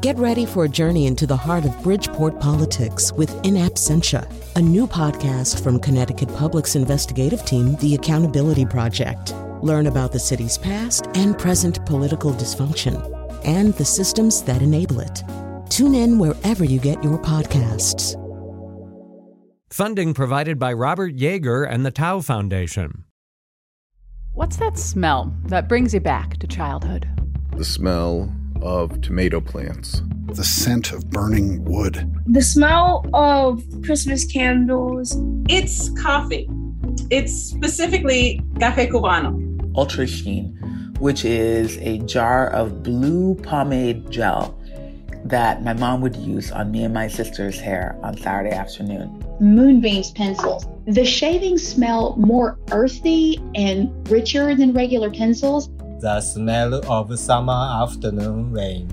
Get ready for a journey into the heart of Bridgeport politics with In Absentia, a new podcast from Connecticut Public's investigative team, The Accountability Project. Learn about the city's past and present political dysfunction and the systems that enable it. Tune in wherever you get your podcasts. Funding provided by Robert Yeager and the Tau Foundation. What's that smell that brings you back to childhood? The smell of tomato plants. The scent of burning wood. The smell of Christmas candles. It's coffee. It's specifically Cafe Cubano. Ultra Sheen, which is a jar of blue pomade gel that my mom would use on me and my sister's hair on Saturday afternoon. Moonbeams pencils. The shavings smell more earthy and richer than regular pencils. The smell of summer afternoon rain.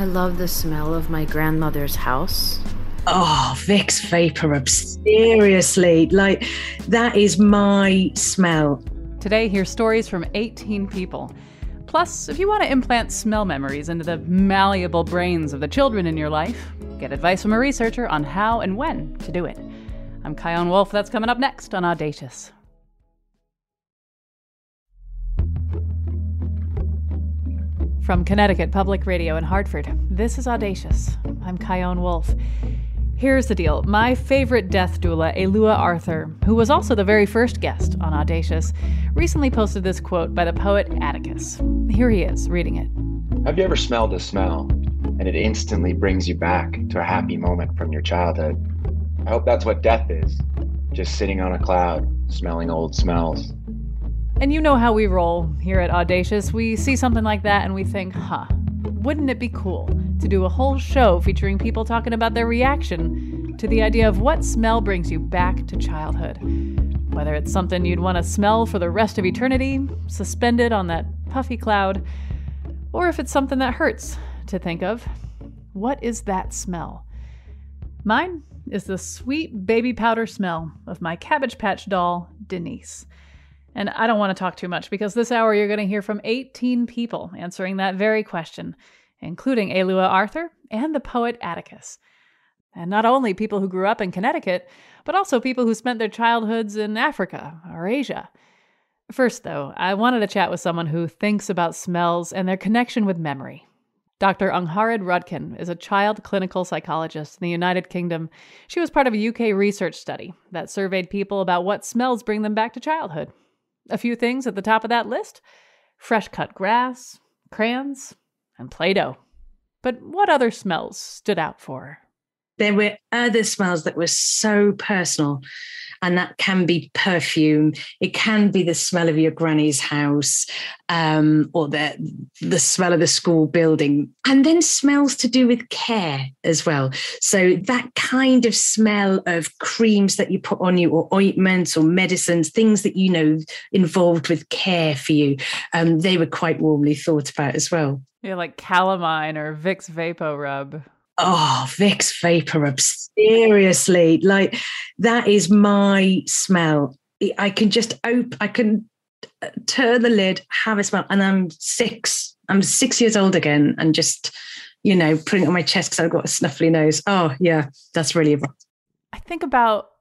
I love the smell of my grandmother's house. Oh, Vicks VapoRub. Seriously, like that is my smell. Today, hear stories from 18 people. Plus, if you want to implant smell memories into the malleable brains of the children in your life, get advice from a researcher on how and when to do it. I'm Chion Wolf. That's coming up next on Audacious. From Connecticut Public Radio in Hartford, this is Audacious. I'm Chion Wolf. Here's the deal. My favorite death doula, Alua Arthur, who was also the very first guest on Audacious, recently posted this quote by the poet Atticus. Here he is, reading it. Have you ever smelled a smell and it instantly brings you back to a happy moment from your childhood? I hope that's what death is just sitting on a cloud, smelling old smells. And you know how we roll here at Audacious. We see something like that and we think, huh, wouldn't it be cool to do a whole show featuring people talking about their reaction to the idea of what smell brings you back to childhood? Whether it's something you'd want to smell for the rest of eternity, suspended on that puffy cloud, or if it's something that hurts to think of. What is that smell? Mine is the sweet baby powder smell of my Cabbage Patch doll, Denise. And I don't want to talk too much because this hour you're going to hear from 18 people answering that very question, including Alua Arthur and the poet Atticus. And not only people who grew up in Connecticut, but also people who spent their childhoods in Africa or Asia. First, though, I wanted to chat with someone who thinks about smells and their connection with memory. Dr. Angharad Rudkin is a child clinical psychologist in the United Kingdom. She was part of a UK research study that surveyed people about what smells bring them back to childhood. A few things at the top of that list fresh cut grass, crayons, and Play Doh. But what other smells stood out for her? There were other smells that were so personal and that can be perfume. It can be the smell of your granny's house, um, or the the smell of the school building, and then smells to do with care as well. So that kind of smell of creams that you put on you, or ointments, or medicines, things that you know involved with care for you, um, they were quite warmly thought about as well. Yeah, like calamine or Vicks VapoRub. Oh, Vicks Vapor. Seriously, like that is my smell. I can just open, I can uh, turn the lid, have a smell, and I'm six. I'm six years old again, and just, you know, putting it on my chest because I've got a snuffly nose. Oh, yeah, that's really. about I think about,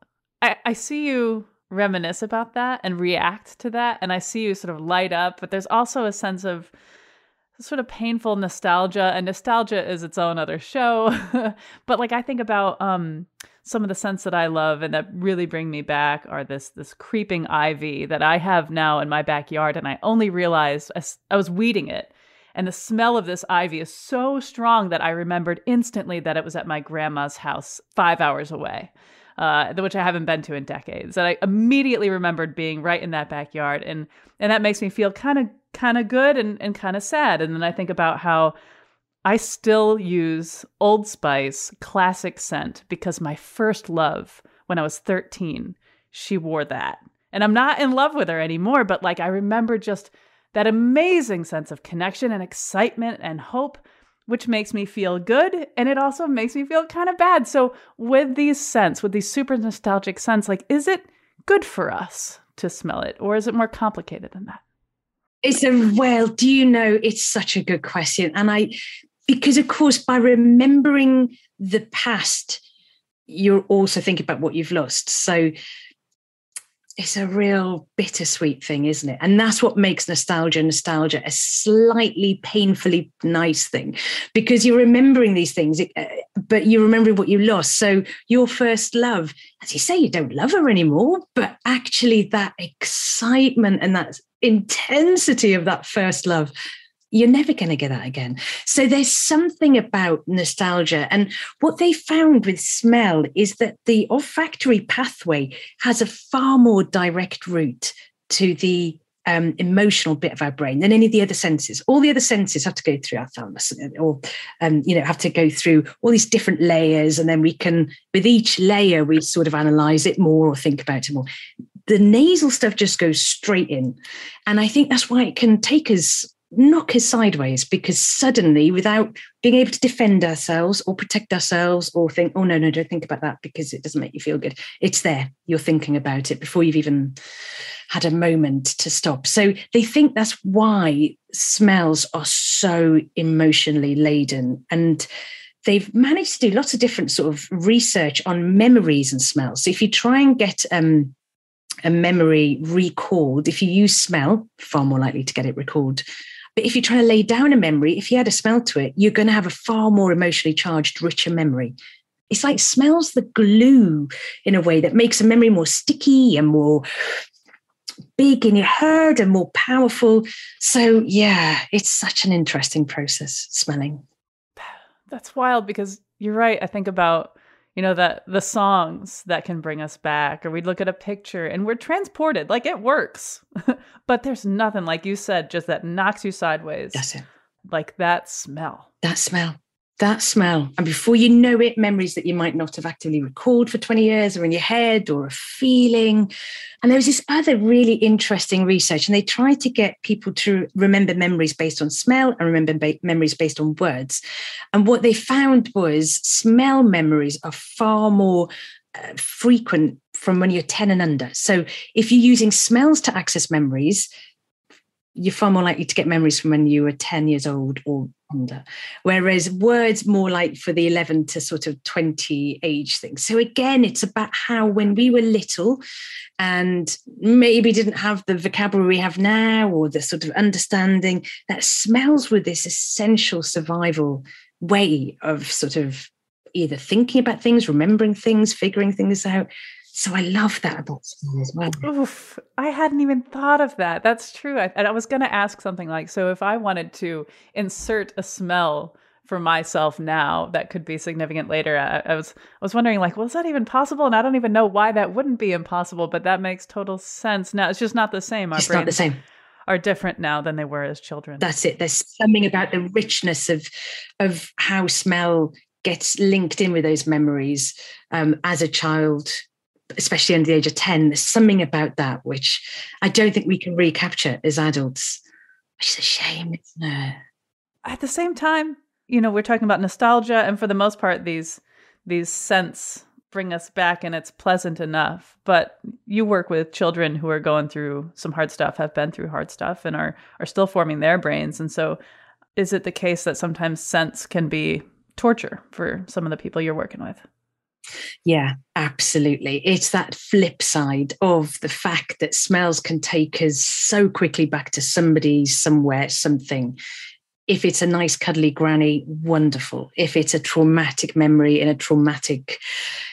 I, I see you reminisce about that and react to that, and I see you sort of light up, but there's also a sense of, sort of painful nostalgia and nostalgia is its own other show but like i think about um some of the scents that i love and that really bring me back are this this creeping ivy that i have now in my backyard and i only realized I, I was weeding it and the smell of this ivy is so strong that i remembered instantly that it was at my grandma's house five hours away uh, which I haven't been to in decades. And I immediately remembered being right in that backyard, and and that makes me feel kind of kind of good and, and kind of sad. And then I think about how I still use Old Spice classic scent because my first love when I was 13, she wore that. And I'm not in love with her anymore, but like I remember just that amazing sense of connection and excitement and hope, which makes me feel good. And it also makes me feel kind of bad. So, with these scents, with these super nostalgic scents, like, is it good for us to smell it or is it more complicated than that? It's a well, do you know? It's such a good question, and I because of course by remembering the past you're also thinking about what you've lost so it's a real bittersweet thing, isn't it? And that's what makes nostalgia nostalgia a slightly painfully nice thing because you're remembering these things, uh, but you're remembering what you lost. So your first love, as you say, you don't love her anymore, but actually that excitement and that intensity of that first love you're never going to get that again. So there's something about nostalgia. And what they found with smell is that the olfactory pathway has a far more direct route to the um, emotional bit of our brain than any of the other senses. All the other senses have to go through our thalamus, or um, you know, have to go through all these different layers, and then we can, with each layer, we sort of analyze it more or think about it more. The nasal stuff just goes straight in, and I think that's why it can take us knock us sideways because suddenly, without being able to defend ourselves or protect ourselves or think, oh, no, no, don't think about that because it doesn't make you feel good, it's there. You're thinking about it before you've even had a moment to stop. So they think that's why smells are so emotionally laden. And they've managed to do lots of different sort of research on memories and smells. So if you try and get, um, a memory recalled, if you use smell, far more likely to get it recalled but if you're trying to lay down a memory, if you add a smell to it, you're going to have a far more emotionally charged, richer memory. It's like smells the glue in a way that makes a memory more sticky and more big in your head and more powerful. So, yeah, it's such an interesting process, smelling. That's wild because you're right. I think about you know that the songs that can bring us back or we'd look at a picture and we're transported like it works. But there's nothing like you said just that knocks you sideways. That's it. Like that smell. That smell that smell. And before you know it, memories that you might not have actively recalled for 20 years are in your head or a feeling. And there was this other really interesting research, and they tried to get people to remember memories based on smell and remember ba- memories based on words. And what they found was smell memories are far more uh, frequent from when you're 10 and under. So if you're using smells to access memories, you're far more likely to get memories from when you were 10 years old or under. Whereas words more like for the 11 to sort of 20 age thing. So again, it's about how when we were little and maybe didn't have the vocabulary we have now or the sort of understanding that smells were this essential survival way of sort of either thinking about things, remembering things, figuring things out. So I love that about smell as well. Oof, I hadn't even thought of that. That's true. I, and I was going to ask something like so if I wanted to insert a smell for myself now that could be significant later, I, I was I was wondering like, well, is that even possible? And I don't even know why that wouldn't be impossible, but that makes total sense. Now it's just not the same. Our it's not the same. Are different now than they were as children. That's it. There's something about the richness of of how smell gets linked in with those memories um, as a child especially under the age of 10, there's something about that which I don't think we can recapture as adults, which is a shame, isn't it? At the same time, you know, we're talking about nostalgia, and for the most part, these these scents bring us back and it's pleasant enough. But you work with children who are going through some hard stuff, have been through hard stuff, and are are still forming their brains. And so is it the case that sometimes scents can be torture for some of the people you're working with? Yeah, absolutely. It's that flip side of the fact that smells can take us so quickly back to somebody, somewhere, something. If it's a nice, cuddly granny, wonderful. If it's a traumatic memory in a traumatic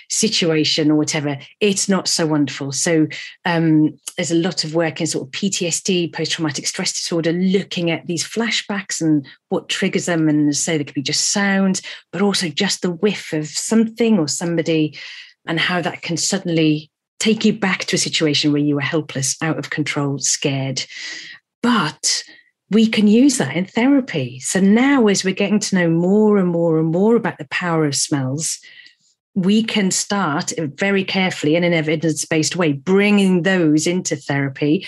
situation or whatever, it's not so wonderful. So um, there's a lot of work in sort of PTSD, post traumatic stress disorder, looking at these flashbacks and what triggers them. And so they could be just sound, but also just the whiff of something or somebody, and how that can suddenly take you back to a situation where you were helpless, out of control, scared. But we can use that in therapy. So now, as we're getting to know more and more and more about the power of smells, we can start very carefully in an evidence based way, bringing those into therapy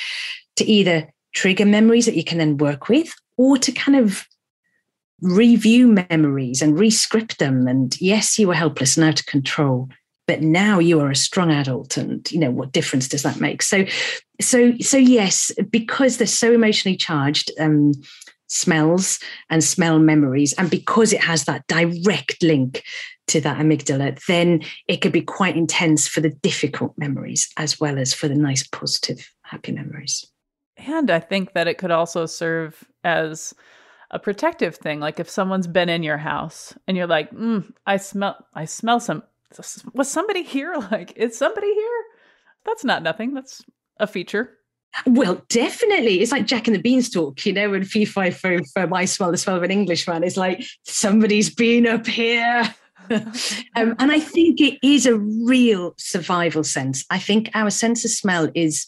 to either trigger memories that you can then work with or to kind of review memories and re-script them. And yes, you were helpless and out of control, but now you are a strong adult. And, you know, what difference does that make? So, so, so yes, because they're so emotionally charged, um, smells and smell memories. And because it has that direct link to that amygdala, then it could be quite intense for the difficult memories as well as for the nice, positive, happy memories. And I think that it could also serve as a protective thing. Like if someone's been in your house and you're like, mm, I smell, I smell some, was somebody here? Like, is somebody here? That's not nothing. That's a feature. Well, definitely. It's like Jack and the Beanstalk, you know, when Fee Fi Fo Fum, I smell the smell of an Englishman. It's like somebody's been up here. um, and I think it is a real survival sense. I think our sense of smell is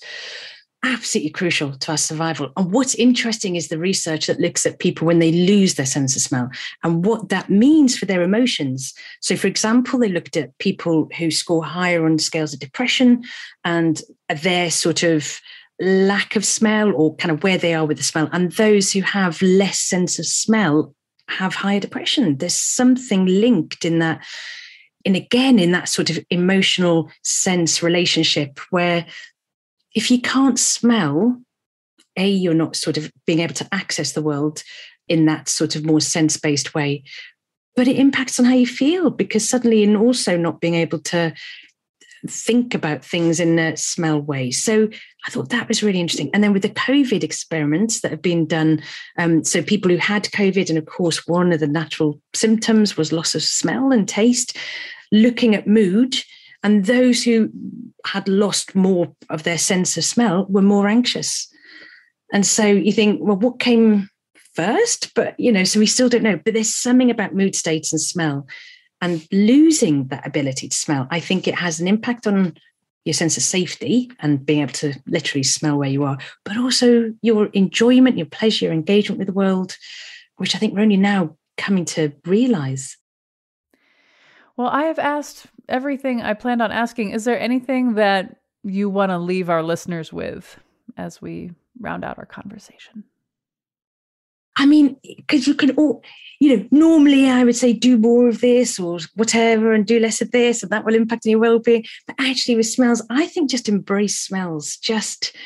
absolutely crucial to our survival. And what's interesting is the research that looks at people when they lose their sense of smell and what that means for their emotions. So, for example, they looked at people who score higher on scales of depression and their sort of lack of smell or kind of where they are with the smell, and those who have less sense of smell have higher depression. There's something linked in that. And again, in that sort of emotional sense relationship where if you can't smell, A, you're not sort of being able to access the world in that sort of more sense based way. But it impacts on how you feel because suddenly, and also not being able to think about things in a smell way. So I thought that was really interesting. And then with the COVID experiments that have been done, um, so people who had COVID, and of course, one of the natural symptoms was loss of smell and taste, looking at mood and those who had lost more of their sense of smell were more anxious. And so you think, well, what came first? But, you know, so we still don't know. But there's something about mood states and smell. And losing that ability to smell, I think it has an impact on your sense of safety and being able to literally smell where you are, but also your enjoyment, your pleasure, your engagement with the world, which I think we're only now coming to realize. Well, I have asked everything I planned on asking. Is there anything that you want to leave our listeners with as we round out our conversation? I mean, because you can all, you know, normally I would say do more of this or whatever and do less of this and that will impact on your well-being. But actually with smells, I think just embrace smells. Just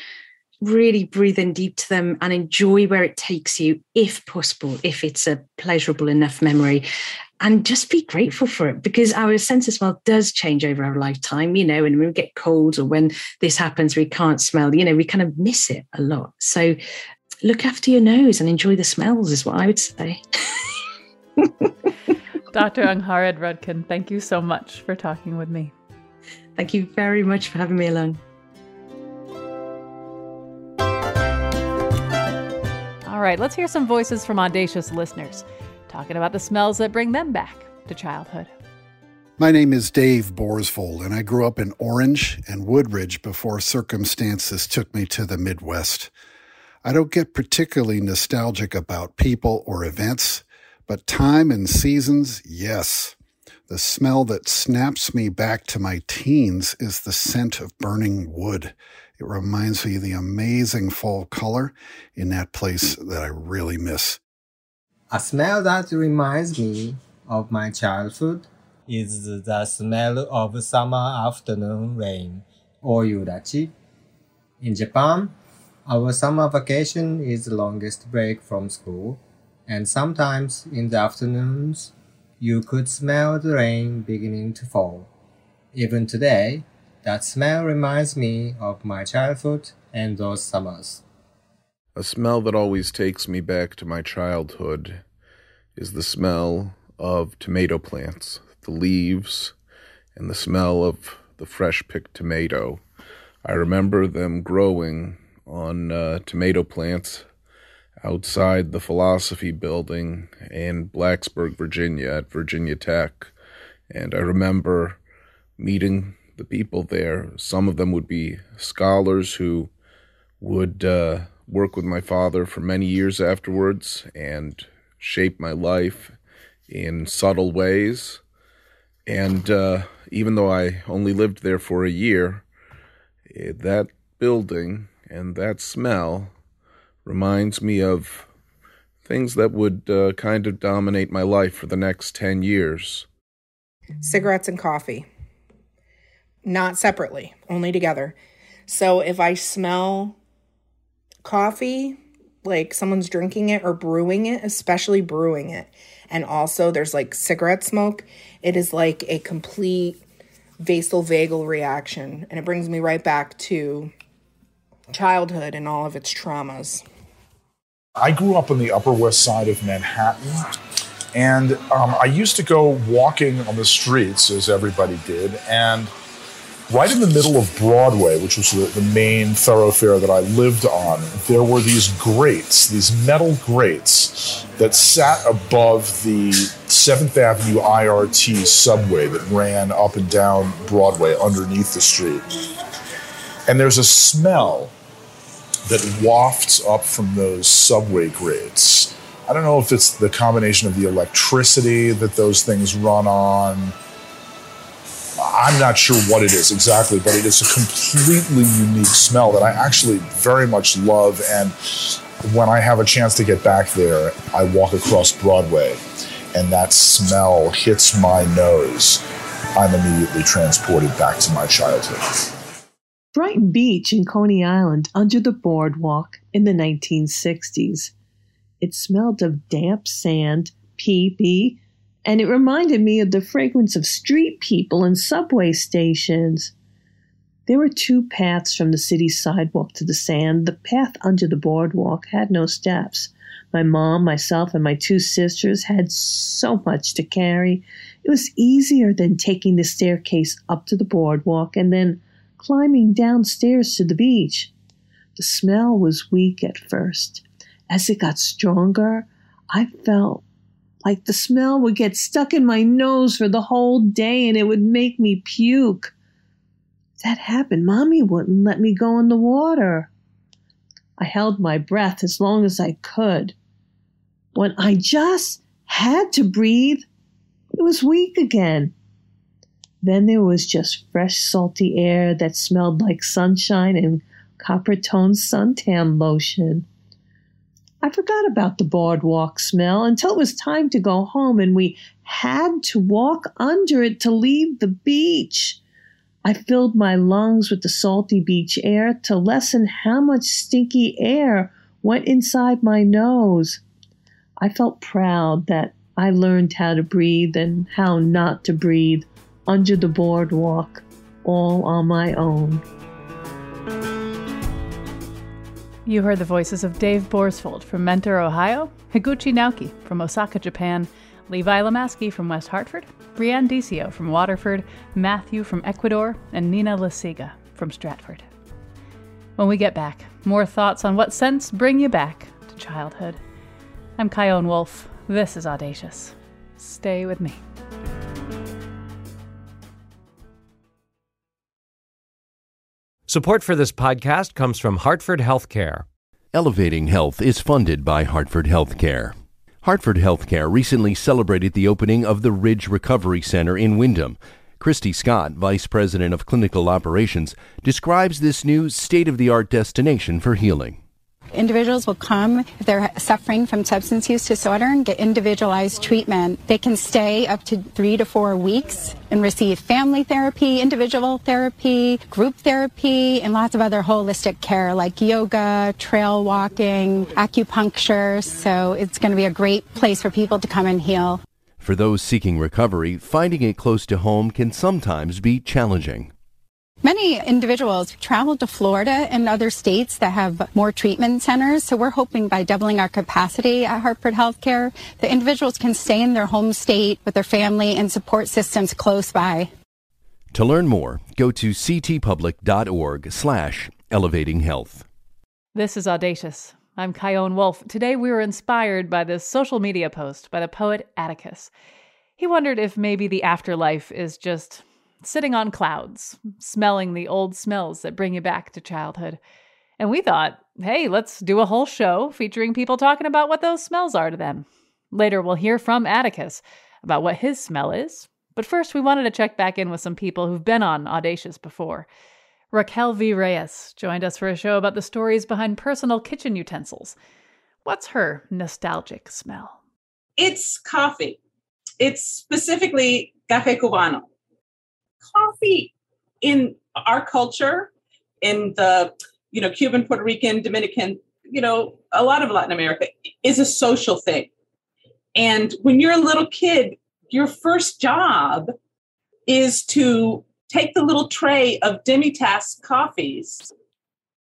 really breathe in deep to them and enjoy where it takes you, if possible, if it's a pleasurable enough memory. And just be grateful for it because our sense of smell does change over our lifetime you know and when we get colds or when this happens we can't smell you know we kind of miss it a lot. So look after your nose and enjoy the smells is what i would say. Dr angharad rudkin thank you so much for talking with me. Thank you very much for having me along all right let's hear some voices from audacious listeners talking about the smells that bring them back to childhood. My name is Dave Borsvold, and I grew up in Orange and Woodbridge before circumstances took me to the Midwest. I don't get particularly nostalgic about people or events, but time and seasons, yes. The smell that snaps me back to my teens is the scent of burning wood. It reminds me of the amazing fall color in that place that I really miss. A smell that reminds me of my childhood is the smell of summer afternoon rain or yudachi. In Japan, our summer vacation is the longest break from school, and sometimes in the afternoons you could smell the rain beginning to fall. Even today, that smell reminds me of my childhood and those summers. A smell that always takes me back to my childhood is the smell of tomato plants, the leaves, and the smell of the fresh picked tomato. I remember them growing on uh, tomato plants outside the philosophy building in Blacksburg, Virginia, at Virginia Tech. And I remember meeting the people there. Some of them would be scholars who would uh, work with my father for many years afterwards and shape my life in subtle ways. And uh, even though I only lived there for a year, eh, that building and that smell reminds me of things that would uh, kind of dominate my life for the next 10 years. Cigarettes and coffee. Not separately, only together. So if I smell coffee, like someone's drinking it or brewing it, especially brewing it. And also, there's like cigarette smoke. It is like a complete vasovagal reaction. And it brings me right back to childhood and all of its traumas. I grew up on the Upper West Side of Manhattan. And um, I used to go walking on the streets, as everybody did, and right in the middle of Broadway, which was the, the, main thoroughfare that I lived on, there were these grates, these metal grates that sat above the 7th Avenue IRT subway that ran up and down Broadway underneath the street. And there's a smell that wafts up from those subway grates. I don't know if it's the combination of the electricity that those things run on I'm not sure what it is exactly, but it is a completely unique smell that I actually very much love. And when I have a chance to get back there, I walk across Broadway and that smell hits my nose. I'm immediately transported back to my childhood. Brighton Beach in Coney Island under the boardwalk in the 1960s. It smelled of damp sand, pee pee and it reminded me of the fragrance of street people and subway stations. There were two paths from the city sidewalk to the sand. The path under the boardwalk had no steps. My mom, myself, and my two sisters had so much to carry. It was easier than taking the staircase up to the boardwalk and then climbing downstairs to the beach. The smell was weak at first. As it got stronger, I felt like the smell would get stuck in my nose for the whole day and it would make me puke. That happened, Mommy wouldn't let me go in the water. I held my breath as long as I could. When I just had to breathe, it was weak again. Then there was just fresh, salty air that smelled like sunshine and Coppertone suntan lotion. I forgot about the boardwalk smell until it was time to go home and we had to walk under it to leave the beach. I filled my lungs with the salty beach air to lessen how much stinky air went inside my nose. I felt proud that I learned how to breathe and how not to breathe under the boardwalk all on my own. You heard the voices of Dave Borsfold from Mentor, Ohio, Higuchi Naoki from Osaka, Japan, Levi Lamaski from West Hartford, Brianne Dicio from Waterford, Matthew from Ecuador, and Nina Lasiga from Stratford. When we get back, more thoughts on what scents bring you back to childhood. I'm Chion Wolf. This is Audacious. Stay with me. Support for this podcast comes from Hartford Healthcare. Elevating Health is funded by Hartford Healthcare. Hartford Healthcare recently celebrated the opening of the Ridge Recovery Center in Windham. Christy Scott, Vice President of Clinical Operations, describes this new state of the art destination for healing. Individuals will come if they're suffering from substance use disorder and get individualized treatment. They can stay up to three to four weeks and receive family therapy, individual therapy, group therapy, and lots of other holistic care like yoga, trail walking, acupuncture. So it's going to be a great place for people to come and heal. For those seeking recovery, finding it close to home can sometimes be challenging. Many individuals travel to Florida and other states that have more treatment centers. So we're hoping by doubling our capacity at Hartford Healthcare, the individuals can stay in their home state with their family and support systems close by. To learn more, go to ctpublic.org slash elevating health. This is Audacious. I'm Chion Wolf. Today we were inspired by this social media post by the poet Atticus. He wondered if maybe the afterlife is just sitting on clouds, smelling the old smells that bring you back to childhood. And we thought, hey, let's do a whole show featuring people talking about what those smells are to them. Later, we'll hear from Atticus about what his smell is. But first, we wanted to check back in with some people who've been on Audacious before. Raquel V. Reyes joined us for a show about the stories behind personal kitchen utensils. What's her nostalgic smell? It's coffee. It's specifically Cafe Cubano coffee in our culture, in the you know Cuban, Puerto Rican, Dominican you know, a lot of Latin America is a social thing. And when you're a little kid, your first job is to take the little tray of demitasse coffees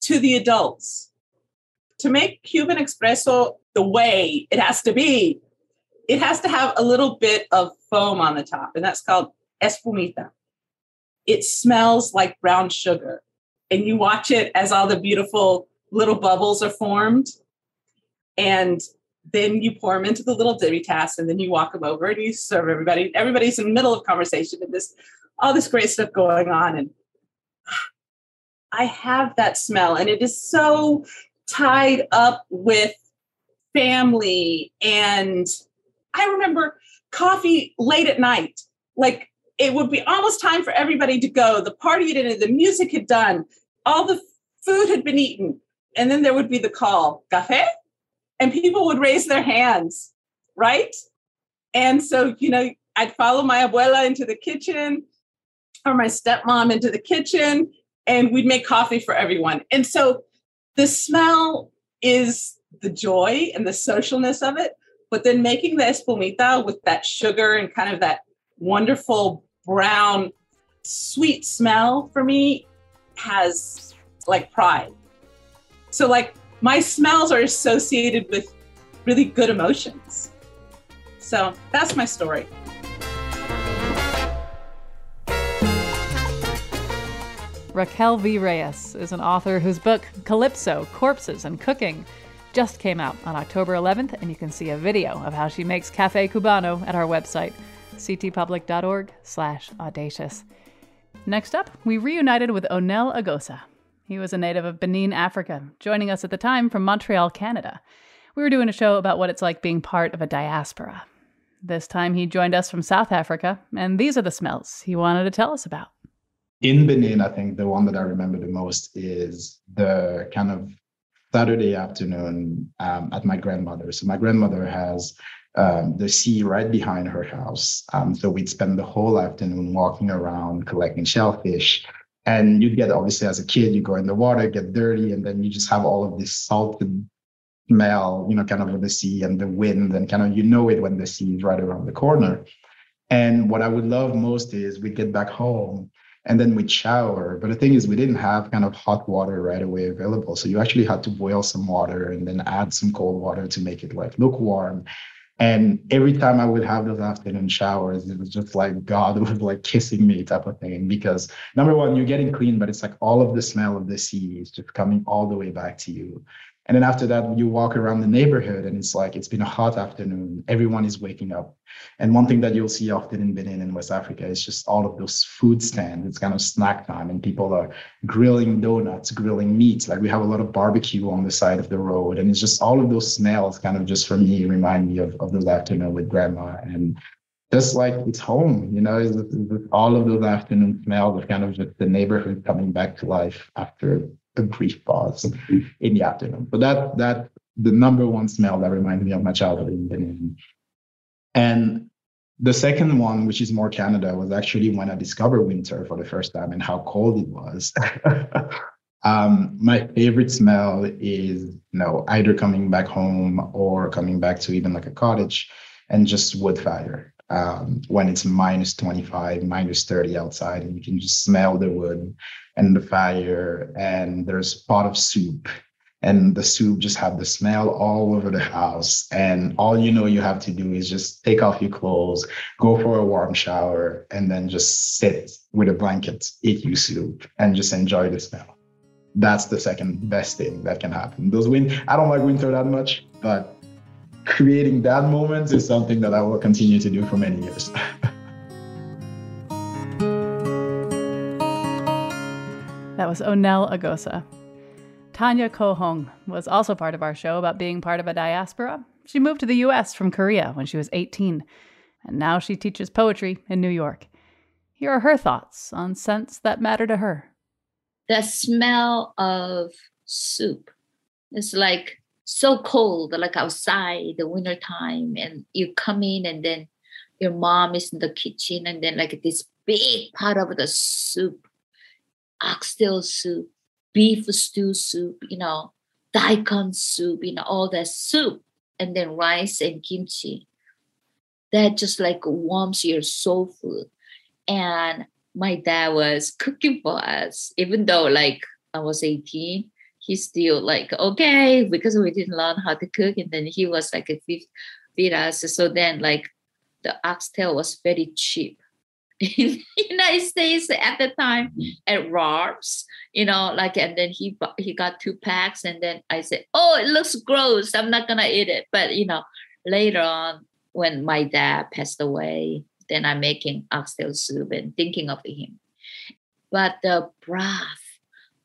to the adults. To make Cuban espresso the way it has to be, it has to have a little bit of foam on the top, and that's called espumita. It smells like brown sugar. And you watch it as all the beautiful little bubbles are formed. And then you pour them into the little demitasse, and then you walk them over and you serve everybody. Everybody's in the middle of conversation and this all this great stuff going on. And I have that smell, and it is so tied up with family. And I remember coffee late at night. Like it would be almost time for everybody to go. The party had ended, the music had done, all the food had been eaten. And then there would be the call, café? And people would raise their hands, right? And so, you know, I'd follow my abuela into the kitchen or my stepmom into the kitchen, and we'd make coffee for everyone. And so the smell is the joy and the socialness of it, but then making the espumita with that sugar and kind of that wonderful brown sweet smell for me has like pride. So like my smells are associated with really good emotions. So that's my story. Raquel V. Reyes is an author whose book, Calypso Corpses and Cooking, just came out on October 11th, and you can see a video of how she makes Cafe Cubano at our website, ctpublic.org slash audacious. Next up, we reunited with Onel Agosa. He was a native of Benin, Africa, joining us at the time from Montreal, Canada. We were doing a show about what it's like being part of a diaspora. This time he joined us from South Africa, and these are the smells he wanted to tell us about. In Benin, I think the one that I remember the most is the kind of Saturday afternoon um, at my grandmother's. So my grandmother has um, the sea right behind her house. Um, so we'd spend the whole afternoon walking around collecting shellfish. And you'd get, obviously, as a kid, you go in the water, get dirty, and then you just have all of this salted smell, you know, kind of of the sea and the wind, and kind of you know it when the sea is right around the corner. And what I would love most is we get back home and then we'd shower. But the thing is, we didn't have kind of hot water right away available. So you actually had to boil some water and then add some cold water to make it like lukewarm. And every time I would have those afternoon showers, it was just like God was like kissing me type of thing. Because number one, you're getting clean, but it's like all of the smell of the sea is just coming all the way back to you. And then after that, you walk around the neighborhood and it's like it's been a hot afternoon. Everyone is waking up. And one thing that you'll see often in Benin in West Africa is just all of those food stands. It's kind of snack time and people are grilling donuts, grilling meats. Like we have a lot of barbecue on the side of the road. And it's just all of those smells kind of just for me remind me of, of those afternoon with grandma. And just like it's home, you know, it's, it's all of those afternoon smells of kind of just the neighborhood coming back to life after a brief pause in the afternoon. But that that the number one smell that reminds me of my childhood in Benin. And the second one, which is more Canada, was actually when I discovered winter for the first time and how cold it was. um, my favorite smell is you know either coming back home or coming back to even like a cottage and just wood fire um, when it's minus 25, minus 30 outside, and you can just smell the wood and the fire, and there's a pot of soup, and the soup just have the smell all over the house. And all you know you have to do is just take off your clothes, go for a warm shower, and then just sit with a blanket, eat your soup, and just enjoy the smell. That's the second best thing that can happen. Those wind, I don't like winter that much, but creating that moment is something that I will continue to do for many years. that was Onel Agosa. Tanya Ko Hong was also part of our show about being part of a diaspora. She moved to the US from Korea when she was 18, and now she teaches poetry in New York. Here are her thoughts on scents that matter to her. The smell of soup is like so cold, like outside the winter time, and you come in and then your mom is in the kitchen and then like this big pot of the soup, oxtail soup, beef stew soup, you know, daikon soup, you know, all that soup, and then rice and kimchi. That just like warms your soul food. And my dad was cooking for us, even though like I was 18, he's still like, okay, because we didn't learn how to cook. And then he was like a fifth feed us. So then like the oxtail was very cheap in the United States at the time at Rob's, you know, like, and then he he got two packs, and then I said, "Oh, it looks gross. I'm not gonna eat it." But you know, later on, when my dad passed away, then I'm making oxtail soup and thinking of him. But the broth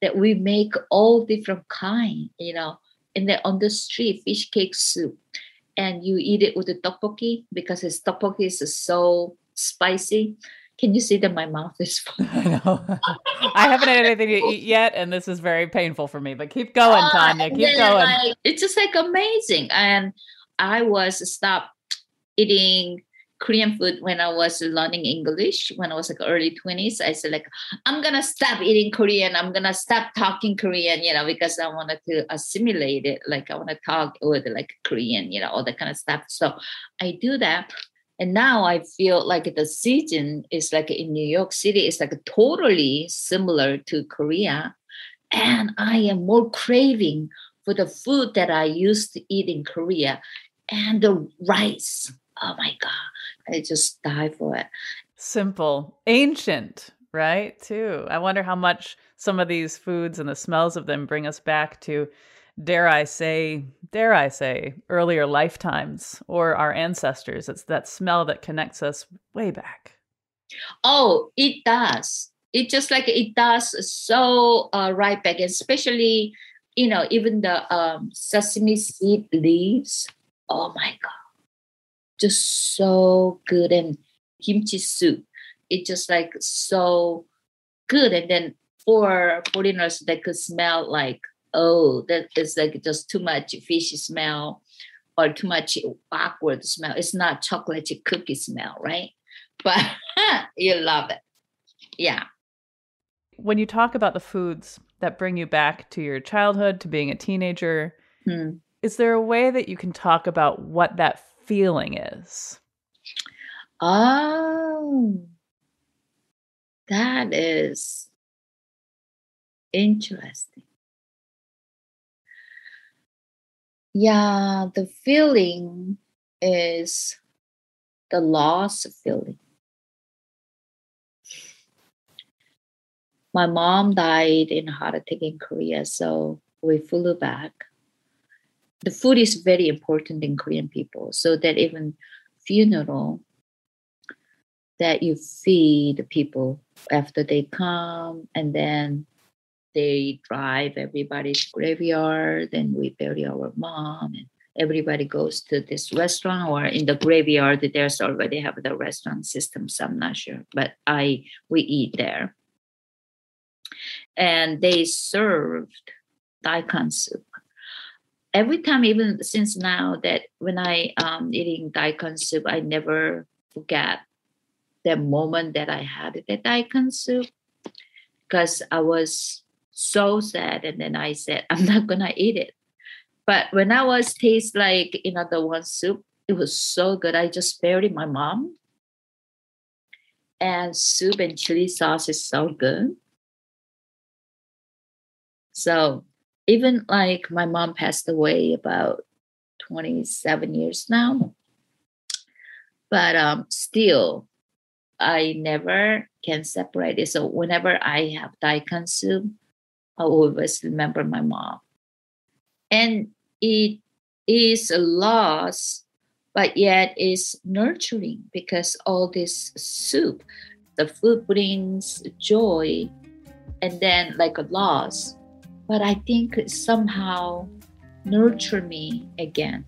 that we make all different kind, you know, and then on the street, fish cake soup, and you eat it with the tteokbokki because his tteokbokki is so spicy can you see that my mouth is full? I know I haven't had anything to eat yet, and this is very painful for me. But keep going, uh, Tanya. Keep going. Like, it's just like amazing. And I was stopped eating Korean food when I was learning English when I was like early 20s. I said like I'm gonna stop eating Korean. I'm gonna stop talking Korean, you know, because I wanted to assimilate it. Like I want to talk with like Korean, you know, all that kind of stuff. So I do that. And now I feel like the season is like in New York City, it's like totally similar to Korea. And I am more craving for the food that I used to eat in Korea and the rice. Oh my God. I just die for it. Simple, ancient, right? Too. I wonder how much some of these foods and the smells of them bring us back to dare I say, dare I say, earlier lifetimes or our ancestors. It's that smell that connects us way back. Oh, it does. It just like it does so uh, right back, especially, you know, even the um, sesame seed leaves. Oh my God. Just so good. And kimchi soup. It just like so good. And then for foreigners, they could smell like oh, that is like just too much fishy smell or too much awkward smell. It's not chocolate cookie smell, right? But you love it. Yeah. When you talk about the foods that bring you back to your childhood, to being a teenager, hmm. is there a way that you can talk about what that feeling is? Oh, that is interesting. Yeah, the feeling is the loss of feeling. My mom died in a heart attack in Korea, so we flew back. The food is very important in Korean people, so that even funeral that you feed the people after they come and then they drive everybody's graveyard and we bury our mom and everybody goes to this restaurant or in the graveyard there's already have the restaurant system so i'm not sure but i we eat there. And they served daikon soup every time even since now that when i um eating daikon soup i never forget the moment that i had the daikon soup because i was so sad. And then I said, I'm not gonna eat it. But when I was taste like you know the one soup, it was so good. I just buried my mom. And soup and chili sauce is so good. So even like my mom passed away about 27 years now. But um still I never can separate it. So whenever I have daikon soup, I always remember my mom. And it is a loss, but yet is nurturing because all this soup, the food brings joy and then like a loss. But I think somehow nurture me again.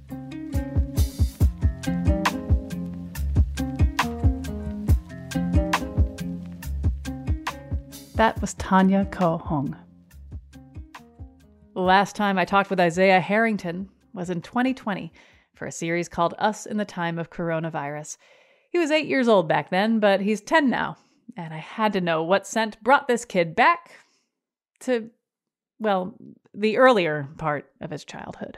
That was Tanya Ko Hong. Last time I talked with Isaiah Harrington was in 2020 for a series called Us in the Time of Coronavirus. He was eight years old back then, but he's 10 now, and I had to know what scent brought this kid back to well, the earlier part of his childhood.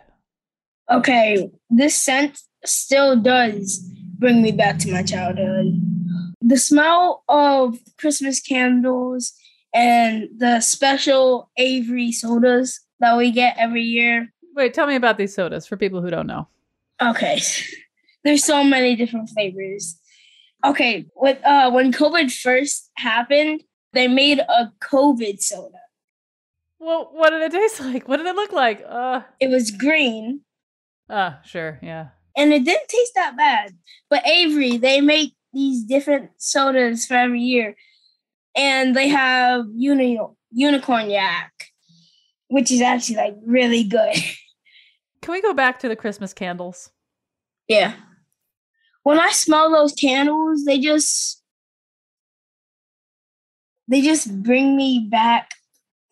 Okay, this scent still does bring me back to my childhood. The smell of Christmas candles and the special Avery sodas that we get every year. Wait, tell me about these sodas for people who don't know. Okay. There's so many different flavors. Okay, with uh when COVID first happened, they made a COVID soda. Well, what did it taste like? What did it look like? Uh It was green Ah, sure, yeah. and it didn't taste that bad. But Avery, they make these different sodas for every year. And they have uni- unicorn yak, which is actually like really good. Can we go back to the Christmas candles? Yeah. When I smell those candles, they just they just bring me back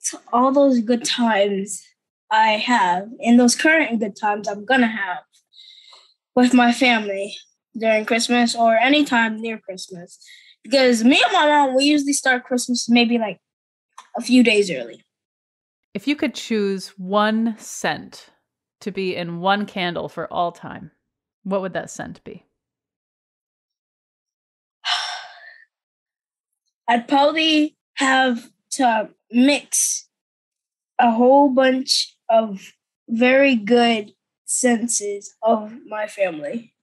to all those good times I have and those current good times I'm gonna have with my family during Christmas or anytime near Christmas. Because me and my mom, we usually start Christmas maybe like a few days early. If you could choose one scent to be in one candle for all time, what would that scent be? I'd probably have to mix a whole bunch of very good senses of my family.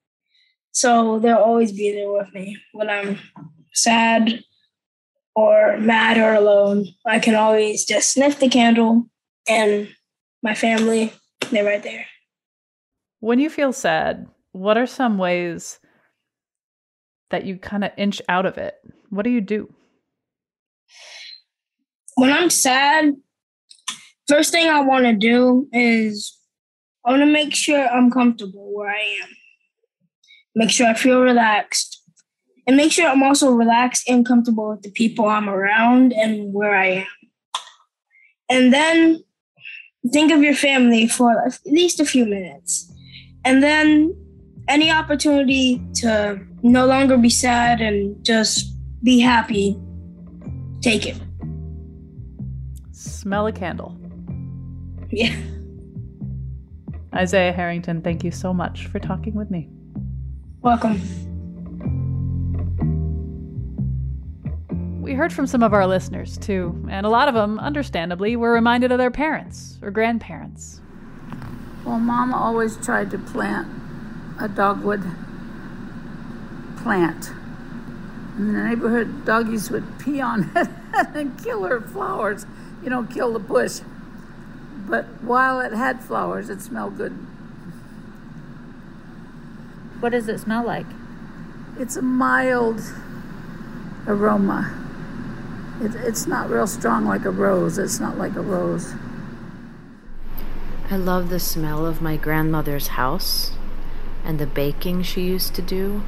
So they'll always be there with me when I'm sad or mad or alone. I can always just sniff the candle and my family, they're right there. When you feel sad, what are some ways that you kind of inch out of it? What do you do? When I'm sad, first thing I want to do is I want to make sure I'm comfortable where I am. Make sure I feel relaxed. And make sure I'm also relaxed and comfortable with the people I'm around and where I am. And then think of your family for at least a few minutes. And then any opportunity to no longer be sad and just be happy, take it. Smell a candle. Yeah. Isaiah Harrington, thank you so much for talking with me. Welcome. We heard from some of our listeners too, and a lot of them, understandably, were reminded of their parents or grandparents. Well, Mama always tried to plant a dogwood plant. In the neighborhood, doggies would pee on it and kill her flowers, you don't kill the bush. But while it had flowers, it smelled good. What does it smell like? It's a mild aroma. It, it's not real strong like a rose. It's not like a rose. I love the smell of my grandmother's house and the baking she used to do.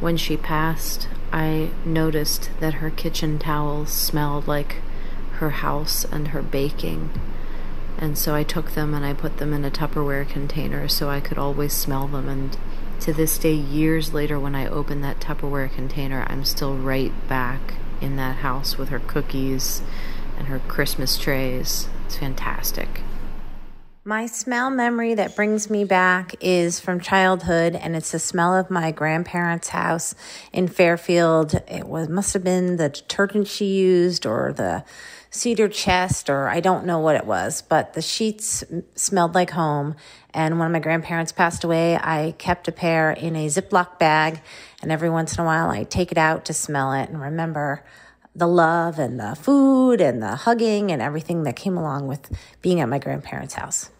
When she passed, I noticed that her kitchen towels smelled like her house and her baking. And so I took them and I put them in a Tupperware container so I could always smell them. And to this day, years later, when I open that Tupperware container, I'm still right back in that house with her cookies and her Christmas trays. It's fantastic. My smell memory that brings me back is from childhood, and it's the smell of my grandparents' house in Fairfield. It was must have been the detergent she used, or the cedar chest, or I don't know what it was, but the sheets smelled like home. And when my grandparents passed away, I kept a pair in a Ziploc bag, and every once in a while I take it out to smell it and remember the love and the food and the hugging and everything that came along with being at my grandparents' house.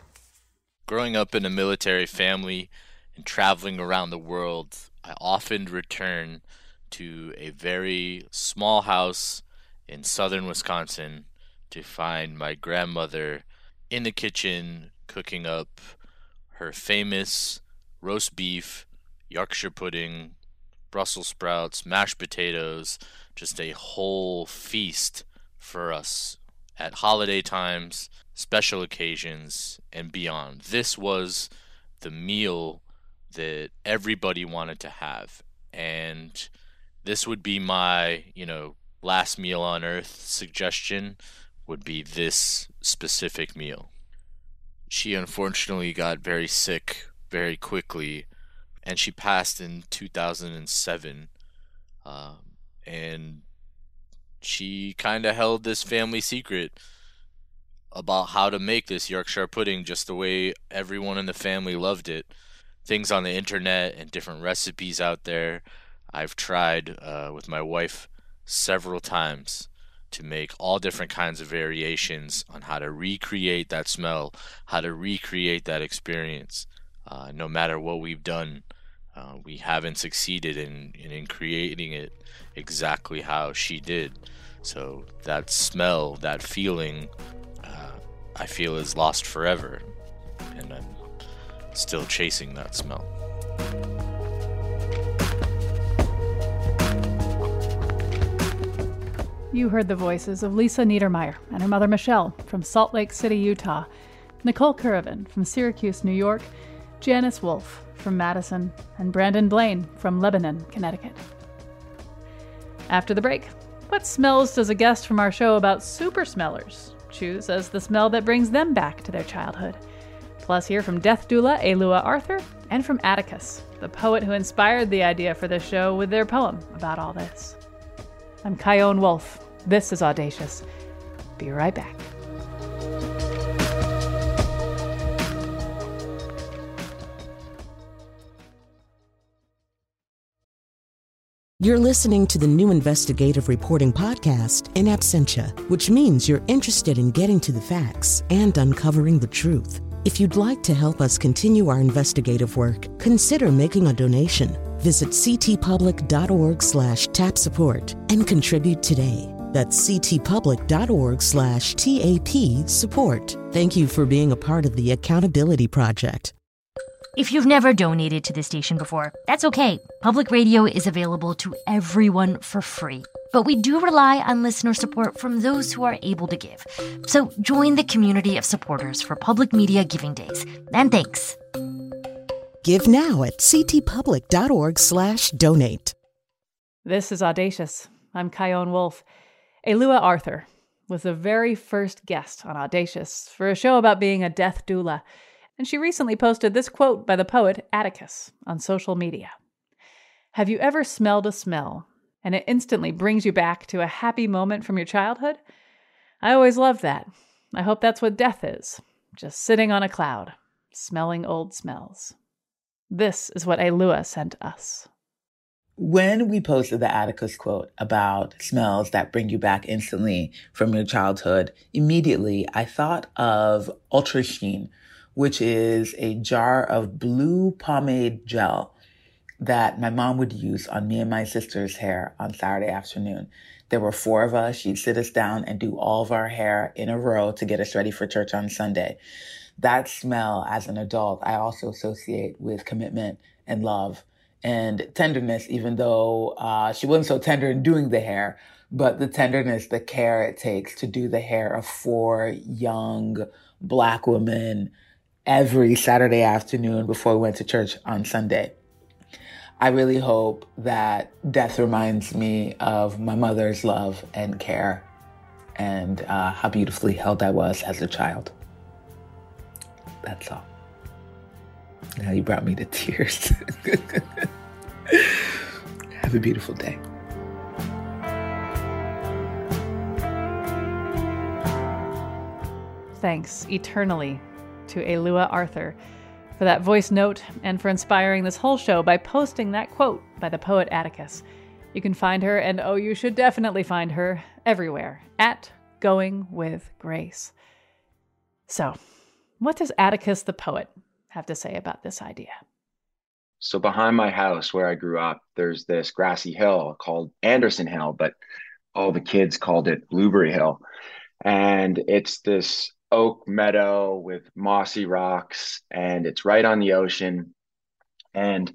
Growing up in a military family and traveling around the world, I often return to a very small house in southern Wisconsin to find my grandmother in the kitchen cooking up her famous roast beef, Yorkshire pudding, Brussels sprouts, mashed potatoes, just a whole feast for us at holiday times, special occasions, and beyond. This was the meal that everybody wanted to have. And this would be my, you know, last meal on earth suggestion would be this specific meal. She unfortunately got very sick very quickly, and she passed in 2007. Um, and she kind of held this family secret about how to make this Yorkshire pudding just the way everyone in the family loved it. Things on the internet and different recipes out there. I've tried uh, with my wife several times to make all different kinds of variations on how to recreate that smell, how to recreate that experience. Uh, no matter what we've done, uh, we haven't succeeded in, in, in creating it exactly how she did. So that smell, that feeling, uh, I feel is lost forever, and I'm still chasing that smell. You heard the voices of Lisa Niedermeyer and her mother Michelle from Salt Lake City, Utah, Nicole Curvin from Syracuse, New York, Janice Wolfe from Madison, and Brandon Blaine from Lebanon, Connecticut. After the break, what smells does a guest from our show about super smellers choose as the smell that brings them back to their childhood? Plus, hear from death doula Alua Arthur and from Atticus, the poet who inspired the idea for this show with their poem about all this. I'm Chion Wolf. This is Audacious. Be right back. You're listening to the new investigative reporting podcast, In Absentia, which means you're interested in getting to the facts and uncovering the truth. If you'd like to help us continue our investigative work, consider making a donation. Visit ctpublic.org slash tap support and contribute today. That's ctpublic.org slash TAP support. Thank you for being a part of the Accountability Project. If you've never donated to the station before, that's okay. Public radio is available to everyone for free. But we do rely on listener support from those who are able to give. So join the community of supporters for Public Media Giving Days. And thanks. Give now at ctpublic.org slash donate. This is Audacious. I'm Chion Wolf. Alua Arthur was the very first guest on Audacious for a show about being a death doula – and she recently posted this quote by the poet Atticus on social media Have you ever smelled a smell and it instantly brings you back to a happy moment from your childhood? I always love that. I hope that's what death is just sitting on a cloud, smelling old smells. This is what Alua sent us. When we posted the Atticus quote about smells that bring you back instantly from your childhood, immediately I thought of Ultra Sheen, which is a jar of blue pomade gel that my mom would use on me and my sister's hair on Saturday afternoon. There were four of us. She'd sit us down and do all of our hair in a row to get us ready for church on Sunday. That smell as an adult, I also associate with commitment and love and tenderness, even though uh, she wasn't so tender in doing the hair, but the tenderness, the care it takes to do the hair of four young black women every Saturday afternoon before we went to church on Sunday. I really hope that death reminds me of my mother's love and care and uh, how beautifully held I was as a child. That's all. Now you brought me to tears. Have a beautiful day. Thanks eternally to Alua Arthur for that voice note and for inspiring this whole show by posting that quote by the poet Atticus. You can find her, and oh, you should definitely find her everywhere at Going with Grace. So, what does Atticus the poet have to say about this idea? So, behind my house where I grew up, there's this grassy hill called Anderson Hill, but all the kids called it Blueberry Hill. And it's this oak meadow with mossy rocks and it's right on the ocean and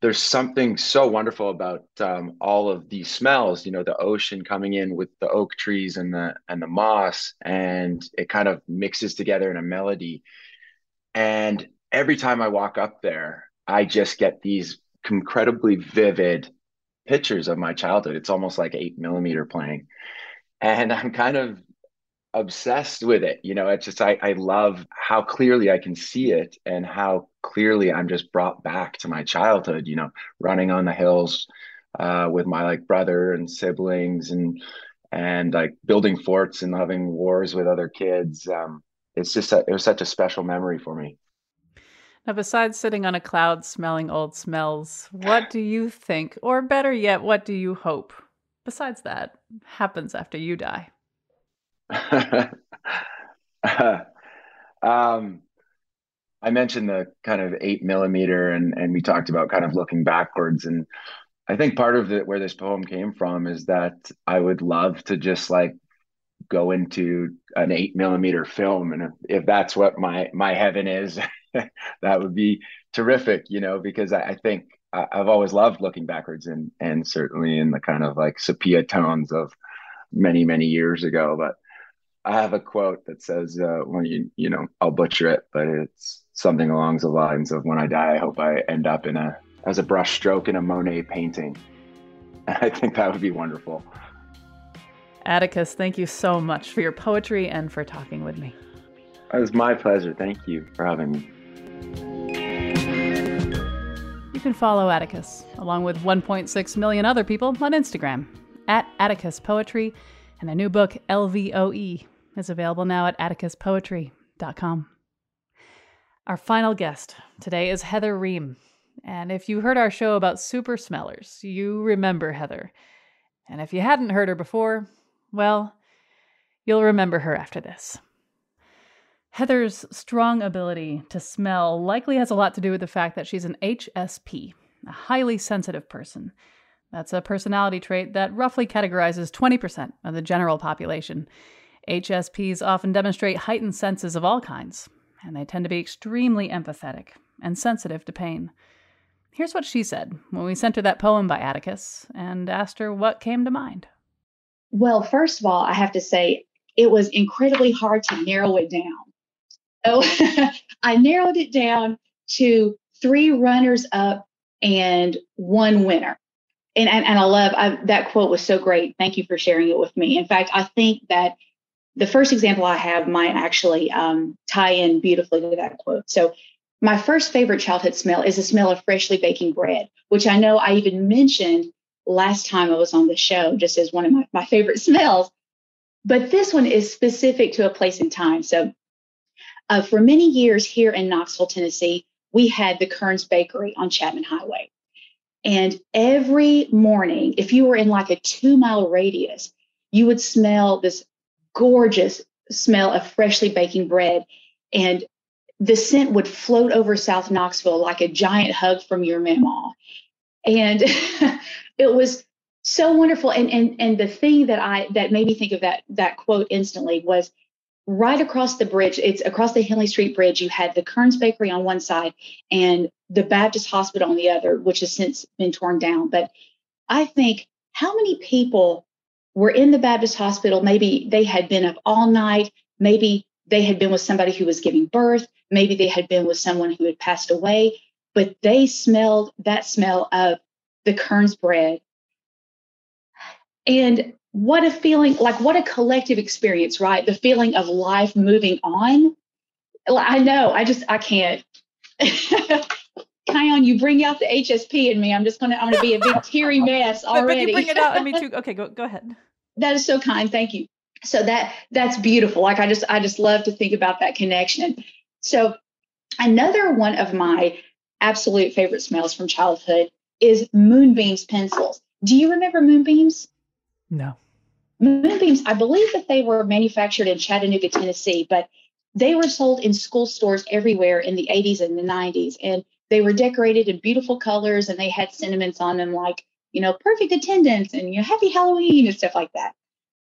there's something so wonderful about um, all of these smells you know the ocean coming in with the oak trees and the and the moss and it kind of mixes together in a melody. And every time i walk up there i just get these incredibly vivid pictures of my childhood. It's almost like eight millimeter playing. And i'm kind of obsessed with it. You know, it's just I, I love how clearly I can see it and how clearly I'm just brought back to my childhood, you know, running on the hills uh, with my like brother and siblings and and like building forts and having wars with other kids. Um, it's just a, it was such a special memory for me. Now, besides sitting on a cloud smelling old smells, what do you think, or better yet, what do you hope, besides that, happens after you die? um, I mentioned the kind of eight millimeter, and and we talked about kind of looking backwards, and I think part of where this poem came from is that I would love to just like go into an eight millimeter film, and if, if that's what my my heaven is, that would be terrific, you know, because I, I think I, I've always loved looking backwards, and and certainly in the kind of like sepia tones of many many years ago, but I have a quote that says, uh, "When you you know, I'll butcher it, but it's something along the lines of when I die, I hope I end up in a as a brush stroke in a Monet painting." I think that would be wonderful. Atticus, thank you so much for your poetry and for talking with me. It was my pleasure. Thank you for having me. You can follow Atticus, along with 1.6 million other people, on Instagram at Atticus Poetry, and a new book, LVOE, is available now at atticuspoetry.com. Our final guest today is Heather Ream. And if you heard our show about super smellers, you remember Heather. And if you hadn't heard her before, well, you'll remember her after this. Heather's strong ability to smell likely has a lot to do with the fact that she's an HSP, a highly sensitive person. That's a personality trait that roughly categorizes 20% of the general population. HSPs often demonstrate heightened senses of all kinds, and they tend to be extremely empathetic and sensitive to pain. Here's what she said when we sent her that poem by Atticus and asked her what came to mind. Well, first of all, I have to say it was incredibly hard to narrow it down. Oh, I narrowed it down to three runners up and one winner. And, and, and I love I, that quote was so great. Thank you for sharing it with me. In fact, I think that the first example I have might actually um, tie in beautifully to that quote. So, my first favorite childhood smell is the smell of freshly baking bread, which I know I even mentioned last time I was on the show, just as one of my, my favorite smells. But this one is specific to a place and time. So, uh, for many years here in Knoxville, Tennessee, we had the Kern's Bakery on Chapman Highway. And every morning, if you were in like a two mile radius, you would smell this gorgeous smell of freshly baking bread. And the scent would float over South Knoxville like a giant hug from your mama. And it was so wonderful. And, and, and the thing that I, that made me think of that, that quote instantly was right across the bridge, it's across the Henley Street Bridge, you had the Kern's Bakery on one side and the Baptist Hospital on the other, which has since been torn down. But I think how many people were in the Baptist hospital? Maybe they had been up all night. Maybe they had been with somebody who was giving birth. Maybe they had been with someone who had passed away, but they smelled that smell of the Kern's bread. And what a feeling, like what a collective experience, right? The feeling of life moving on. I know, I just, I can't. Chion, you bring out the HSP in me. I'm just gonna I'm gonna be a big teary mess already. but you bring it out in me too. Okay, go go ahead. That is so kind. Thank you. So that that's beautiful. Like I just I just love to think about that connection. So another one of my absolute favorite smells from childhood is Moonbeams pencils. Do you remember Moonbeams? No. Moonbeams, I believe that they were manufactured in Chattanooga, Tennessee, but they were sold in school stores everywhere in the 80s and the 90s. And they were decorated in beautiful colors and they had sentiments on them like, you know, perfect attendance and you know, happy Halloween and stuff like that.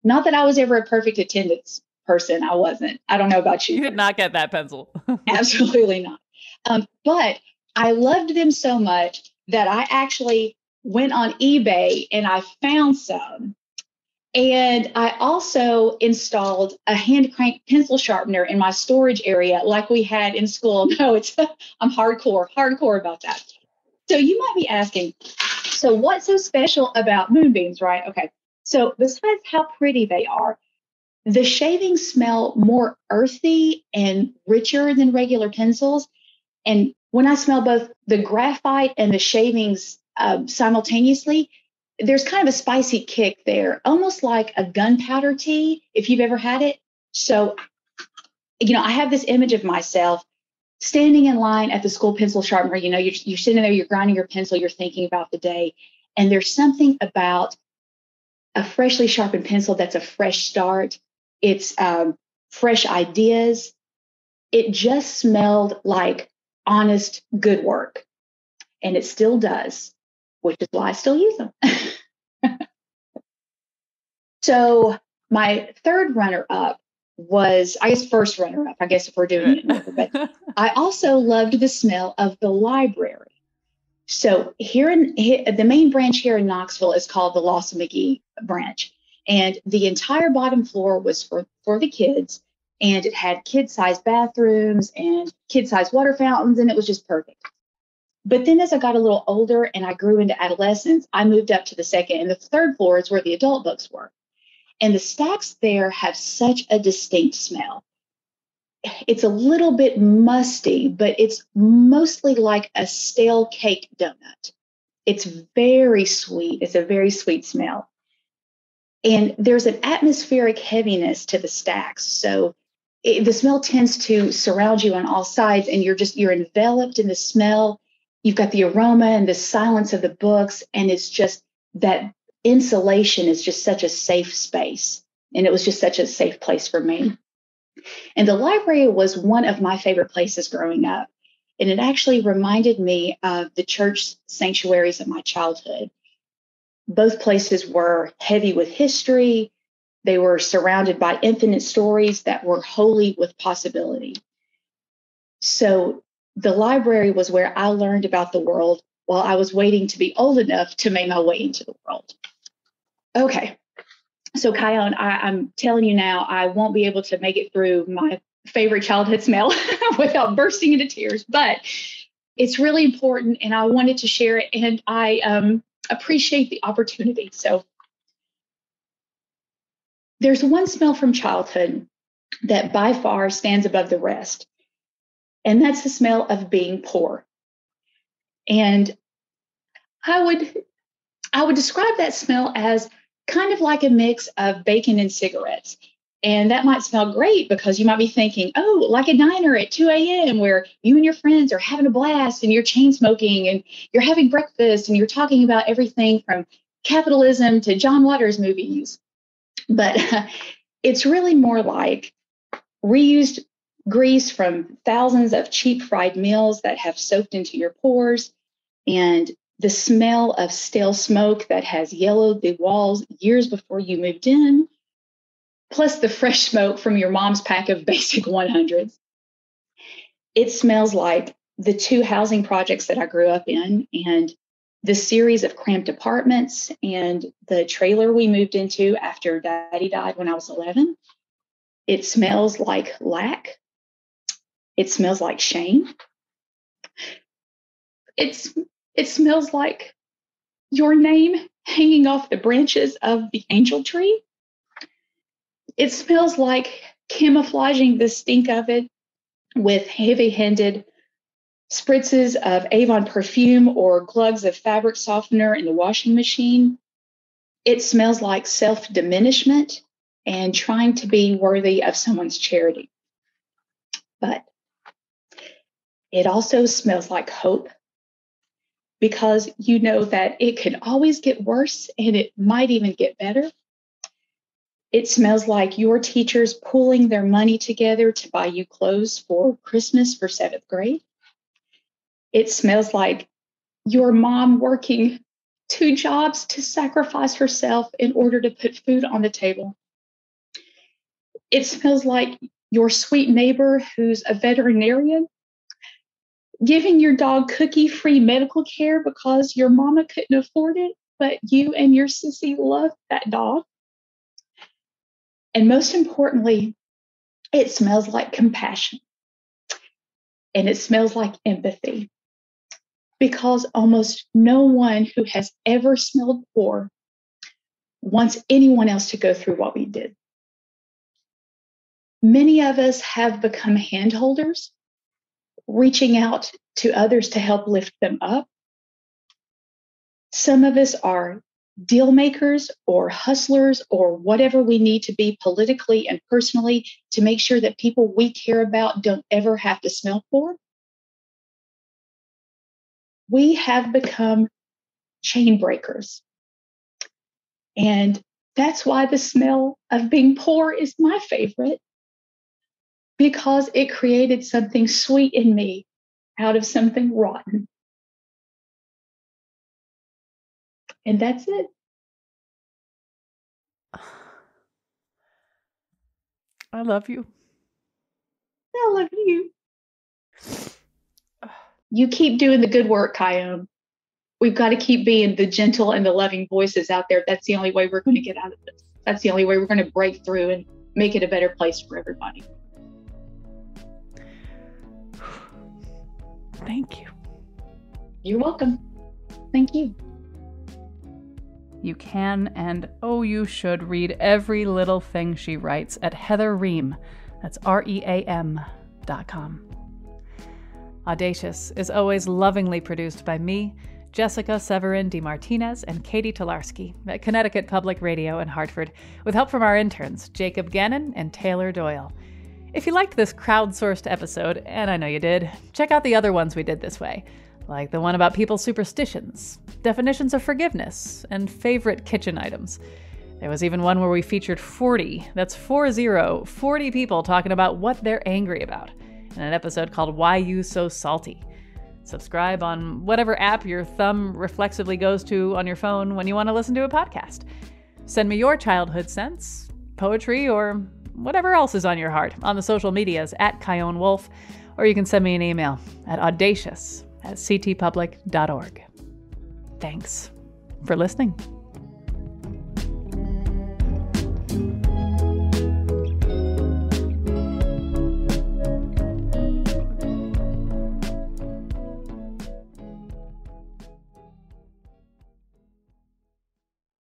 Not that I was ever a perfect attendance person. I wasn't. I don't know about you. You did not get that pencil. Absolutely not. Um, but I loved them so much that I actually went on eBay and I found some. And I also installed a hand crank pencil sharpener in my storage area, like we had in school. No, it's I'm hardcore, hardcore about that. So you might be asking, so what's so special about moonbeams, right? Okay. So besides how pretty they are, the shavings smell more earthy and richer than regular pencils. And when I smell both the graphite and the shavings uh, simultaneously, there's kind of a spicy kick there, almost like a gunpowder tea, if you've ever had it. So, you know, I have this image of myself standing in line at the school pencil sharpener. You know, you're, you're sitting there, you're grinding your pencil, you're thinking about the day. And there's something about a freshly sharpened pencil that's a fresh start. It's um, fresh ideas. It just smelled like honest, good work. And it still does which is why I still use them. so my third runner up was, I guess, first runner up, I guess, if we're doing it. But I also loved the smell of the library. So here in the main branch here in Knoxville is called the Lawson McGhee branch. And the entire bottom floor was for, for the kids. And it had kid sized bathrooms and kid sized water fountains. And it was just perfect. But then as I got a little older and I grew into adolescence, I moved up to the second and the third floor is where the adult books were. And the stacks there have such a distinct smell. It's a little bit musty, but it's mostly like a stale cake donut. It's very sweet. It's a very sweet smell. And there's an atmospheric heaviness to the stacks. So it, the smell tends to surround you on all sides and you're just you're enveloped in the smell you've got the aroma and the silence of the books and it's just that insulation is just such a safe space and it was just such a safe place for me. And the library was one of my favorite places growing up and it actually reminded me of the church sanctuaries of my childhood. Both places were heavy with history. They were surrounded by infinite stories that were holy with possibility. So the library was where I learned about the world while I was waiting to be old enough to make my way into the world. Okay. So, Chion, I, am telling you now, I won't be able to make it through my favorite childhood smell without bursting into tears, but it's really important and I wanted to share it and I um, appreciate the opportunity. So, there's one smell from childhood that by far stands above the rest and that's the smell of being poor. And I would I would describe that smell as kind of like a mix of bacon and cigarettes. And that might smell great because you might be thinking, oh, like a diner at 2 a.m. where you and your friends are having a blast and you're chain smoking and you're having breakfast and you're talking about everything from capitalism to John Waters movies. But it's really more like reused grease from thousands of cheap fried meals that have soaked into your pores, and the smell of stale smoke that has yellowed the walls years before you moved in, plus the fresh smoke from your mom's pack of basic 100s. It smells like the two housing projects that I grew up in and the series of cramped apartments and the trailer we moved into after daddy died when I was 11. It smells like lack it smells like shame. It's it smells like your name hanging off the branches of the angel tree. It smells like camouflaging the stink of it with heavy-handed spritzes of Avon perfume or glugs of fabric softener in the washing machine. It smells like self diminishment and trying to be worthy of someone's charity. But it also smells like hope because you know that it can always get worse and it might even get better. It smells like your teachers pooling their money together to buy you clothes for Christmas for seventh grade. It smells like your mom working two jobs to sacrifice herself in order to put food on the table. It smells like your sweet neighbor who's a veterinarian giving your dog cookie free medical care because your mama couldn't afford it, but you and your sissy love that dog. And most importantly, it smells like compassion and it smells like empathy because almost no one who has ever smelled poor wants anyone else to go through what we did. Many of us have become handholders, reaching out to others to help lift them up. Some of us are deal makers or hustlers or whatever we need to be politically and personally to make sure that people we care about don't ever have to smell poor. We have become chain breakers. And that's why the smell of being poor is my favorite because it created something sweet in me out of something rotten. And that's it. I love you. I love you. You keep doing the good work, Chion. We've got to keep being the gentle and the loving voices out there. That's the only way we're going to get out of this. That's the only way we're going to break through and make it a better place for everybody. Thank you. You're welcome. Thank you. You can and oh, you should read every little thing she writes at Heather Ream. That's R E A M dot com. Audacious is always lovingly produced by me, Jessica Severin DeMartinez, and Katie Tolarski at Connecticut Public Radio in Hartford, with help from our interns, Jacob Gannon and Taylor Doyle. If you liked this crowdsourced episode, and I know you did, check out the other ones we did this way like the one about people's superstitions, definitions of forgiveness, and favorite kitchen items. There was even one where we featured 40, that's 40, 40 people talking about what they're angry about in an episode called Why You So Salty. Subscribe on whatever app your thumb reflexively goes to on your phone when you want to listen to a podcast. Send me your childhood sense, poetry, or whatever else is on your heart on the social medias at Chion Wolf, or you can send me an email at audacious at ctpublic.org. Thanks for listening.